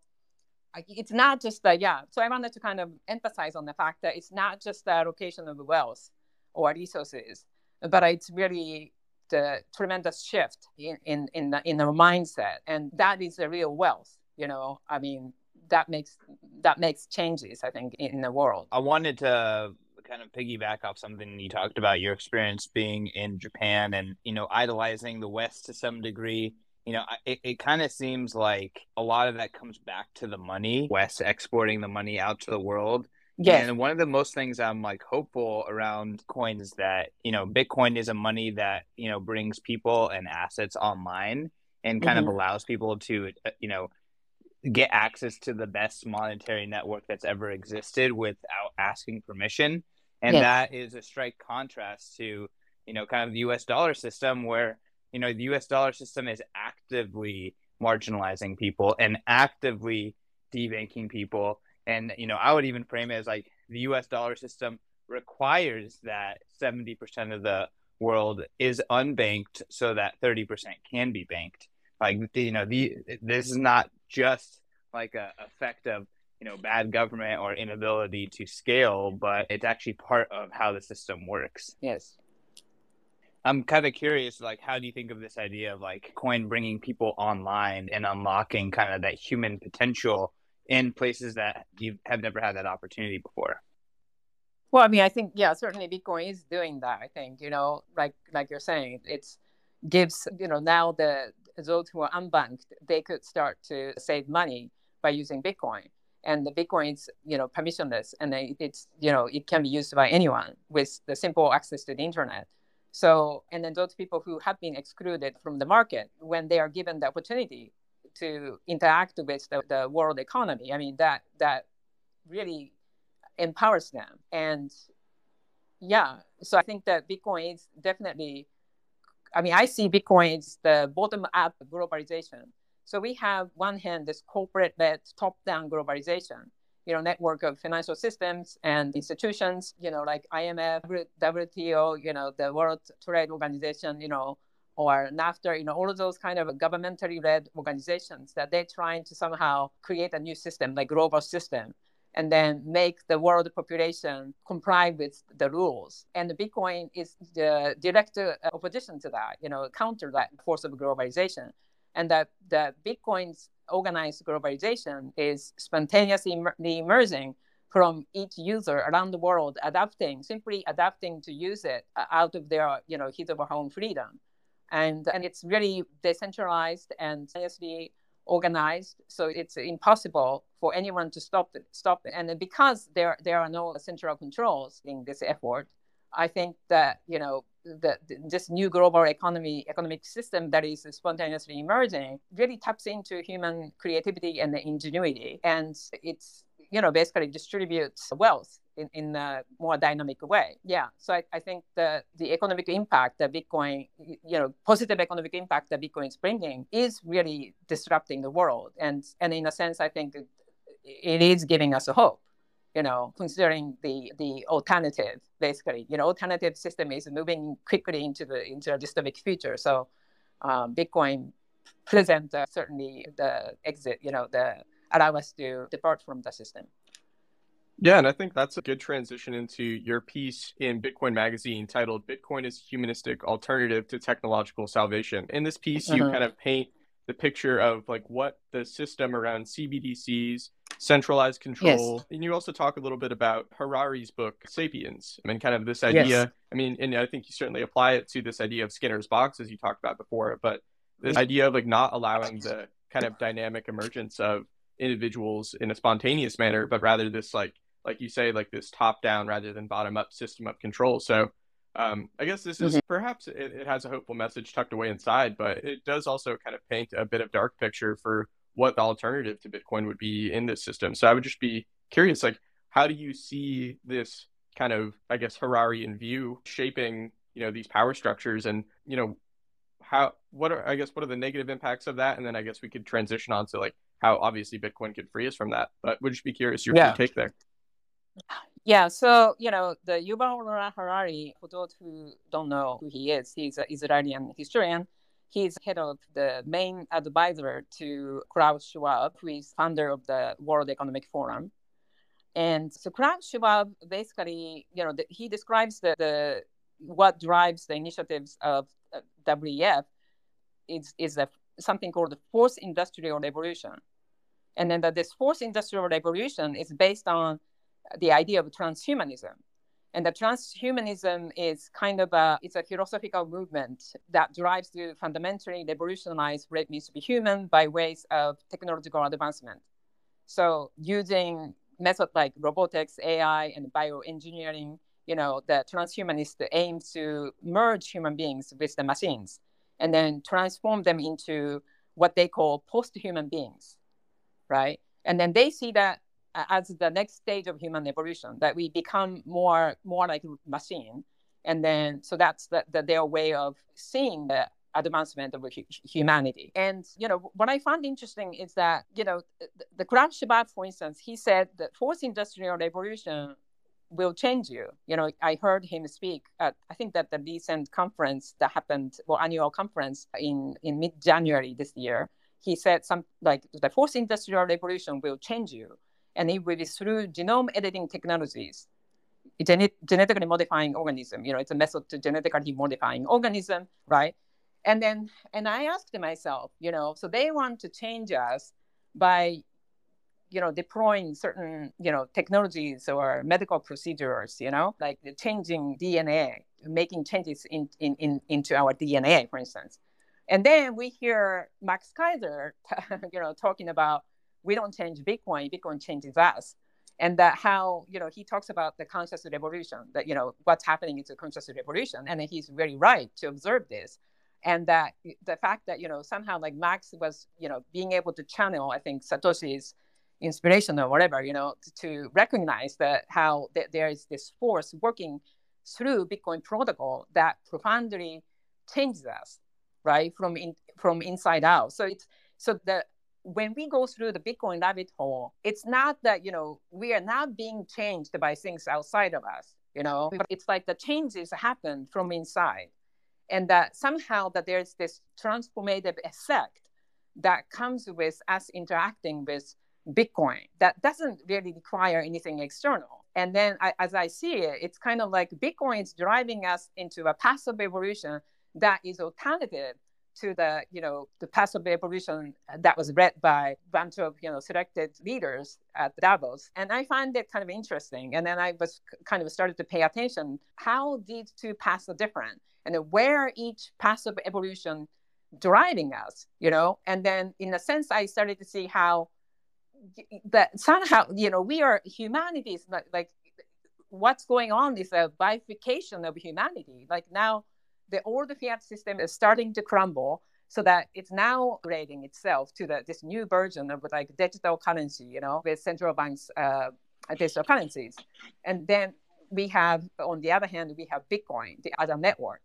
it's not just that, yeah. So I wanted to kind of emphasize on the fact that it's not just the allocation of wealth or resources, but it's really the tremendous shift in, in, in, the, in the mindset. And that is the real wealth, you know? I mean, that makes that makes changes i think in the world i wanted to kind of piggyback off something you talked about your experience being in japan and you know idolizing the west to some degree you know it, it kind of seems like a lot of that comes back to the money west exporting the money out to the world yeah. And one of the most things I'm like hopeful around coin is that, you know, Bitcoin is a money that, you know, brings people and assets online and kind mm-hmm. of allows people to, uh, you know, get access to the best monetary network that's ever existed without asking permission and yeah. that is a strike contrast to you know kind of the US dollar system where you know the US dollar system is actively marginalizing people and actively debanking people. And you know I would even frame it as like the US dollar system requires that 70% of the world is unbanked so that 30% can be banked. Like you know the this is not just like a effect of you know bad government or inability to scale but it's actually part of how the system works. Yes i'm kind of curious like how do you think of this idea of like coin bringing people online and unlocking kind of that human potential in places that you have never had that opportunity before well i mean i think yeah certainly bitcoin is doing that i think you know like like you're saying it's gives you know now the those who are unbanked, they could start to save money by using Bitcoin. And the Bitcoin is, you know, permissionless, and it's, you know, it can be used by anyone with the simple access to the internet. So, and then those people who have been excluded from the market, when they are given the opportunity to interact with the, the world economy, I mean, that that really empowers them. And yeah, so I think that Bitcoin is definitely I mean, I see Bitcoin as the bottom up globalization. So we have one hand this corporate led top down globalization, you know, network of financial systems and institutions, you know, like IMF, WTO, you know, the World Trade Organization, you know, or NAFTA, you know, all of those kind of governmentally led organizations that they're trying to somehow create a new system, like global system, and then make the world population comply with the rules. And Bitcoin is the direct uh, opposition to that, you know, counter that force of globalization. And that the Bitcoin's organized globalization is spontaneously emerging from each user around the world adapting, simply adapting to use it uh, out of their, you know, his or her own freedom. And and it's really decentralized and seriously organized so it's impossible for anyone to stop it stop it. And because there there are no central controls in this effort i think that you know that this new global economy economic system that is spontaneously emerging really taps into human creativity and ingenuity and it's you know basically distributes wealth in, in a more dynamic way. Yeah. So I, I think the, the economic impact that Bitcoin, you know, positive economic impact that Bitcoin is bringing is really disrupting the world. And, and in a sense, I think it is giving us a hope, you know, considering the, the alternative, basically, you know, alternative system is moving quickly into the, into a dystopic future. So um, Bitcoin present uh, certainly the exit, you know, the allow us to depart from the system. Yeah, and I think that's a good transition into your piece in Bitcoin Magazine titled Bitcoin is Humanistic Alternative to Technological Salvation. In this piece, you uh-huh. kind of paint the picture of like what the system around CBDCs, centralized control, yes. and you also talk a little bit about Harari's book Sapiens. I mean, kind of this idea. Yes. I mean, and I think you certainly apply it to this idea of Skinner's box as you talked about before, but this idea of like not allowing the kind of dynamic emergence of individuals in a spontaneous manner, but rather this like like you say, like this top down rather than bottom up system of control. So um, I guess this is mm-hmm. perhaps it, it, has a hopeful message tucked away inside, but it does also kind of paint a bit of dark picture for what the alternative to Bitcoin would be in this system. So I would just be curious, like, how do you see this kind of, I guess, Hararian view shaping, you know, these power structures and, you know, how, what are, I guess, what are the negative impacts of that? And then I guess we could transition on to like how obviously Bitcoin could free us from that. But would just be curious your, yeah. take there. Yeah, so you know the Yuval Noah Harari. For those who don't know who he is, he's an Israeli historian. He's head of the main advisor to Klaus Schwab, who is founder of the World Economic Forum. And so Klaus Schwab basically, you know, the, he describes the, the what drives the initiatives of uh, WEF is is a, something called the fourth industrial revolution, and then that this fourth industrial revolution is based on the idea of transhumanism. And the transhumanism is kind of a it's a philosophical movement that drives to fundamentally revolutionize what means to be human by ways of technological advancement. So using methods like robotics, AI, and bioengineering, you know, the transhumanist aims to merge human beings with the machines and then transform them into what they call post-human beings, right? And then they see that as the next stage of human evolution that we become more more like machine. And then so that's the, the, their way of seeing the advancement of humanity. And you know what i found interesting is that you know the, the Klaus Schwab, for instance he said the fourth industrial revolution will change you. You know i heard him speak at i think that the recent conference that happened well annual conference in in mid-january this year he said some like the fourth industrial revolution will change you and it will be through genome editing technologies, gen- genetically modifying organism. You know, it's a method to genetically modifying organism, right? And then, and I asked myself, you know, so they want to change us by, you know, deploying certain, you know, technologies or medical procedures, you know, like changing DNA, making changes in, in, in into our DNA, for instance. And then we hear Max Keiser, *laughs* you know, talking about we don't change Bitcoin, Bitcoin changes us. And that how, you know, he talks about the conscious revolution, that, you know, what's happening is a conscious revolution. And he's very right to observe this. And that the fact that, you know, somehow like Max was, you know, being able to channel, I think, Satoshi's inspiration or whatever, you know, to, to recognize that how th- there is this force working through Bitcoin protocol that profoundly changes us, right, from in, from inside out. So it's so the when we go through the Bitcoin rabbit hole, it's not that you know we are not being changed by things outside of us, you know, but it's like the changes happen from inside, and that somehow that there's this transformative effect that comes with us interacting with Bitcoin that doesn't really require anything external. And then I, as I see it, it's kind of like Bitcoin is driving us into a passive evolution that is alternative to the you know the passive evolution uh, that was read by a bunch of you know selected leaders at Davos, and I find it kind of interesting. And then I was kind of started to pay attention how these two paths are different and where each passive evolution driving us, you know. And then in a sense, I started to see how that somehow you know we are like, like what's going on is a bifurcation of humanity. Like now the old fiat system is starting to crumble so that it's now grading itself to the, this new version of like digital currency, you know, with central banks uh, digital currencies. And then we have, on the other hand, we have Bitcoin, the other network.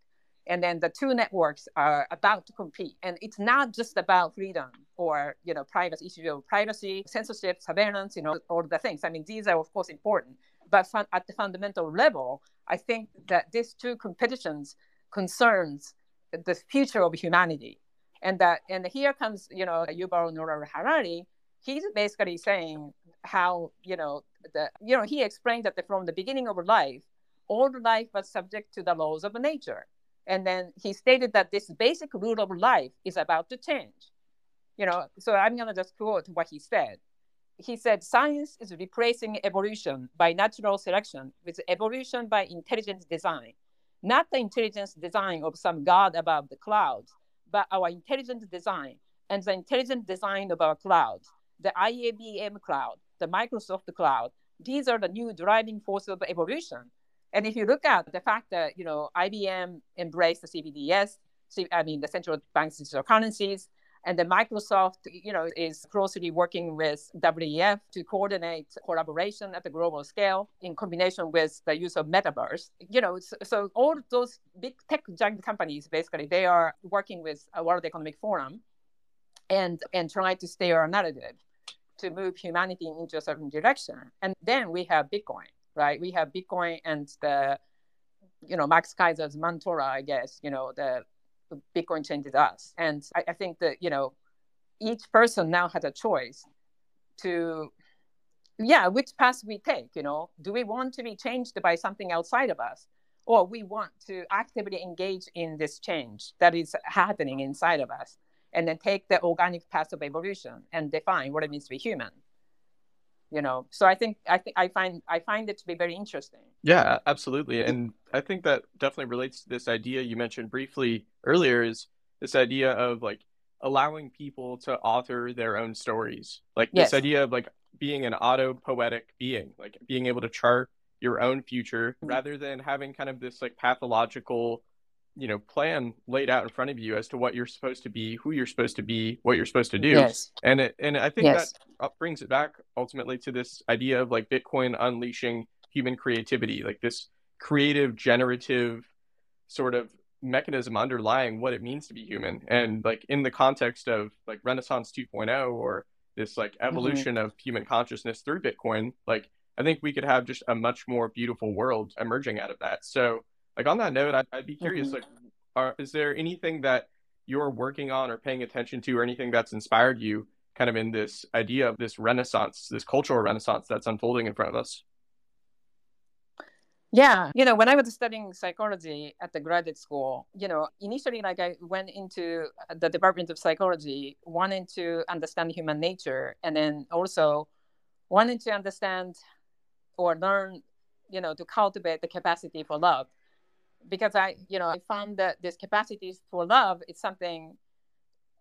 And then the two networks are about to compete. And it's not just about freedom or, you know, privacy issues of privacy, censorship, surveillance, you know, all the things. I mean, these are, of course, important. But fun- at the fundamental level, I think that these two competitions concerns the future of humanity. And that and here comes, you know, Yuval Noah Harari. He's basically saying how, you know, the you know, he explained that the, from the beginning of life, all life was subject to the laws of nature. And then he stated that this basic rule of life is about to change. You know, so I'm gonna just quote what he said. He said, science is replacing evolution by natural selection with evolution by intelligent design not the intelligence design of some god above the clouds, but our intelligent design and the intelligent design of our clouds, the IBM cloud, the Microsoft cloud. These are the new driving force of evolution. And if you look at the fact that you know IBM embraced the CBDCs, I mean the central bank digital currencies, and then Microsoft, you know, is closely working with WEF to coordinate collaboration at the global scale in combination with the use of metaverse. You know, so, so all those big tech giant companies, basically, they are working with a World Economic Forum and and trying to stay our narrative to move humanity into a certain direction. And then we have Bitcoin, right? We have Bitcoin and the, you know, Max Keiser's mantra, I guess, you know, the Bitcoin changes us. And I, I think that, you know, each person now has a choice to yeah which path we take you know. Do we want to be changed by something outside of us or we want to actively engage in this change that is happening inside of us and then take the organic path of evolution and define what it means to be human you know. So i think i think i find i find it to be very interesting. Yeah absolutely. And i think that definitely relates to this idea you mentioned briefly earlier is this idea of like allowing people to author their own stories like yes. this idea of like being an autopoietic being like being able to chart your own future mm-hmm. rather than having kind of this like pathological you know plan laid out in front of you as to what you're supposed to be who you're supposed to be what you're supposed to do yes. and it and i think yes. that brings it back ultimately to this idea of like bitcoin unleashing human creativity like this creative generative sort of mechanism underlying what it means to be human and like in the context of like renaissance 2.0 or this like mm-hmm. evolution mm-hmm. of human consciousness through bitcoin like i think we could have just a much more beautiful world emerging out of that so like on that note, I'd, I'd be curious, mm-hmm. like, are, is there anything that you're working on or paying attention to, or anything that's inspired you, kind of in this idea of this renaissance, this cultural renaissance that's unfolding in front of us? Yeah, you know, when I was studying psychology at the graduate school, you know, initially, like I went into uh, the Department of Psychology, wanting to understand human nature, and then also wanting to understand or learn, you know, to cultivate the capacity for love. Because I, you know, I found that this capacity for love is something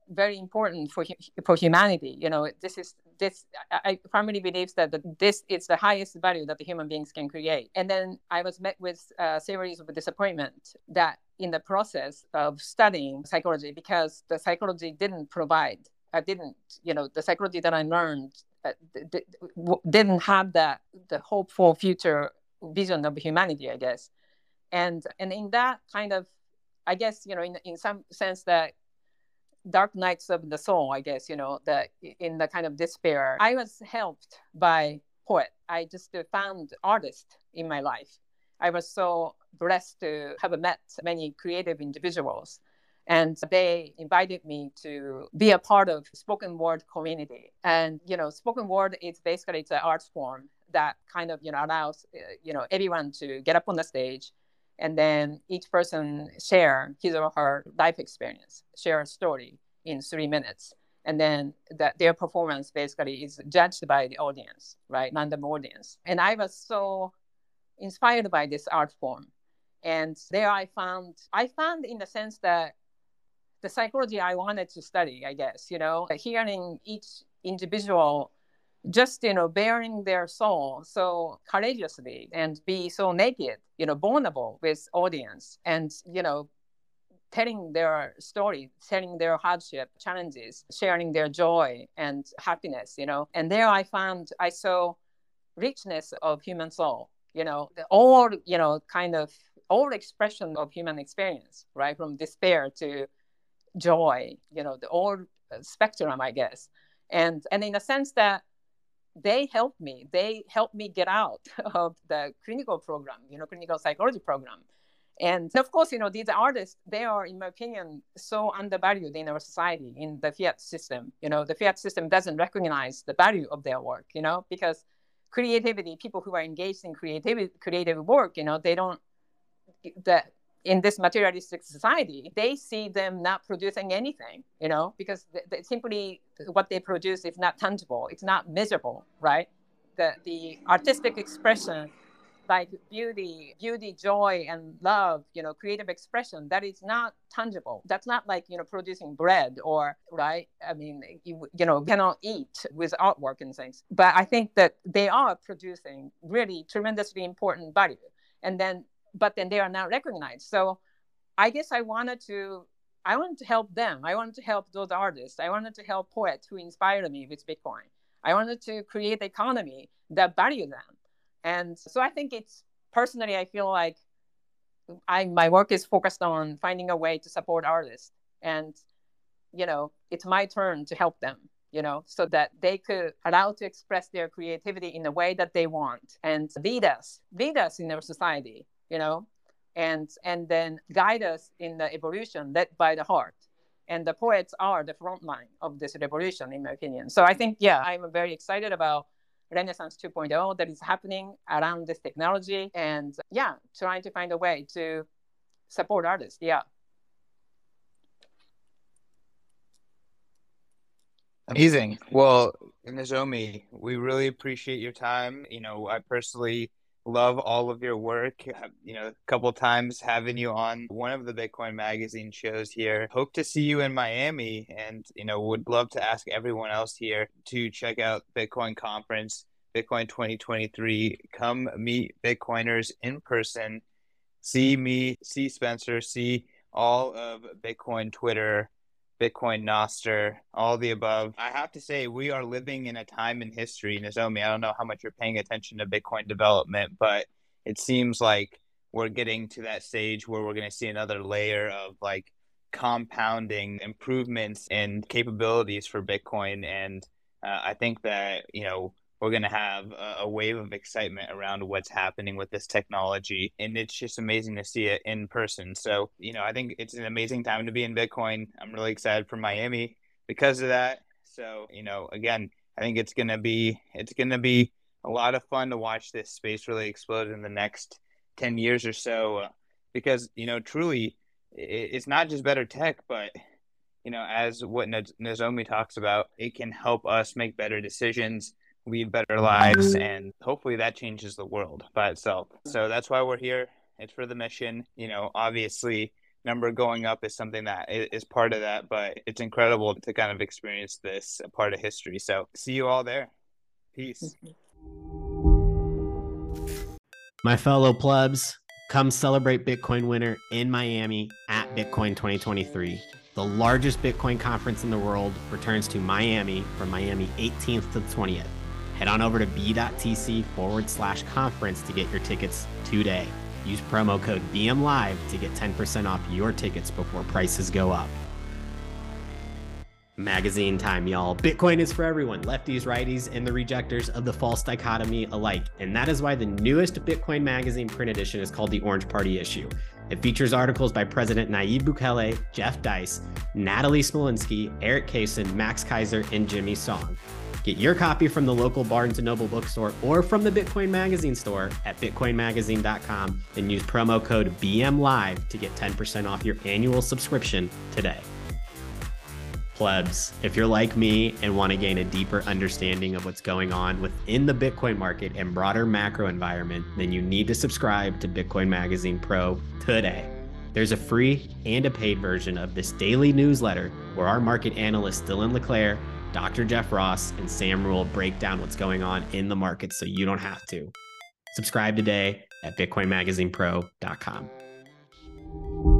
very important for for humanity. You know, this is this. I firmly believe that this is the highest value that the human beings can create. And then I was met with a series of disappointment that in the process of studying psychology, because the psychology didn't provide. I didn't, you know, the psychology that I learned uh, didn't have that the hopeful future vision of humanity, I guess and and in that kind of I guess you know in in some sense that dark nights of the soul. I guess you know that in the kind of despair, I was helped by poet. I just found artists in my life. I was so blessed to have met many creative individuals and they invited me to be a part of spoken word community and you know spoken word is basically it's an art form that kind of you know allows uh, you know everyone to get up on the stage and then each person share his or her life experience share a story in three minutes. And then that their performance basically is judged by the audience right? Random audience. And i was so inspired by this art form. And there i found i found in the sense that the psychology I wanted to study, I guess, you know, hearing each individual just, you know, bearing their soul so courageously and be so naked, you know, vulnerable with audience and, you know, telling their story, telling their hardship, challenges, sharing their joy and happiness, you know. And there I found, I saw richness of human soul, you know, all, you know, kind of all expression of human experience, right? From despair to joy, you know, the whole spectrum, I guess. And and in a sense that they helped me. They helped me get out *laughs* of the clinical program, you know, clinical psychology program. And of course, you know, these artists, they are, in my opinion, so undervalued in our society, in the fiat system. You know, the fiat system doesn't recognize the value of their work, you know, because creativity, people who are engaged in creative creative work, you know, they don't that in this materialistic society, they see them not producing anything, you know, because they, simply what they produce is not tangible, it's not measurable, right? The the artistic expression, like beauty, beauty, joy, and love, you know, creative expression, that is not tangible. That's not like you know producing bread or right. I mean, you you know cannot eat with artwork and things. But I think that they are producing really tremendously important value. And then but then they are not recognized. So I guess I wanted to I wanted to help them. I wanted to help those artists. I wanted to help poets who inspired me with Bitcoin. I wanted to create an economy that value them. And so I think it's personally I feel like I my work is focused on finding a way to support artists and you know it's my turn to help them you know so that they could allow to express their creativity in the way that they want and lead us lead us in our society you know, and and then guide us in the evolution led by the heart. And the poets are the front line of this revolution, in my opinion. So I think, yeah, I'm very excited about Renaissance 2.0 that is happening around this technology, and yeah, trying to find a way to support artists. Yeah. Amazing. Well, Nozomi, we really appreciate your time. You know, I personally love all of your work. You know, a couple times having you on one of the Bitcoin magazine shows here. Hope to see you in Miami and, you know, would love to ask everyone else here to check out Bitcoin conference, Bitcoin 2023. Come meet Bitcoiners in person. See me, see Spencer, see all of Bitcoin Twitter Bitcoin Nostr, all the above. I have to say, we are living in a time in history, Nozomi. I don't know how much you're paying attention to Bitcoin development, but it seems like we're getting to that stage where we're going to see another layer of like compounding improvements and capabilities for Bitcoin. And uh, I think that, you know, we're going to have a, wave of excitement around what's happening with this technology. And it's just amazing to see it in person. So, you know, I think it's an amazing time to be in Bitcoin. I'm really excited for Miami because of that. So, you know, again, I think it's going to be, it's going to be a lot of fun to watch this space really explode in the next 10 years or so uh, because, you know, truly it's not just better tech, but you know, as what Nozomi talks about, it can help us make better decisions lead better lives and hopefully that changes the world by itself. So that's why we're here. It's for the mission. You know obviously number going up is something that is part of that but it's incredible to kind of experience this part of history. So see you all there. Peace. My fellow plebs come celebrate bitcoin winter in miami at bitcoin 2023 the largest bitcoin conference in the world returns to miami from miami 18th to the 20th Head on over to b.tc forward slash conference to get your tickets today. Use promo code BMLive to get 10% off your tickets before prices go up. Magazine time, y'all. Bitcoin is for everyone, lefties, righties, and the rejectors of the false dichotomy alike. And that is why the newest Bitcoin magazine print edition is called the Orange Party issue. It features articles by President Nayib Bukele, Jeff Deist, Natalie Smolenski, Eric Cason, Max Keiser, and Jimmy Song. Get your copy from the local Barnes & Noble bookstore or from the Bitcoin Magazine store at bitcoinmagazine.com and use promo code BMLive to get 10% off your annual subscription today. Plebs, if you're like me and want to gain a deeper understanding of what's going on within the Bitcoin market and broader macro environment, then you need to subscribe to Bitcoin Magazine Pro today. There's a free and a paid version of this daily newsletter where our market analyst, Dylan LeClair, Dr. Jeff Ross, and Sam Rule break down what's going on in the market so you don't have to. Subscribe today at bitcoinmagazinepro.com.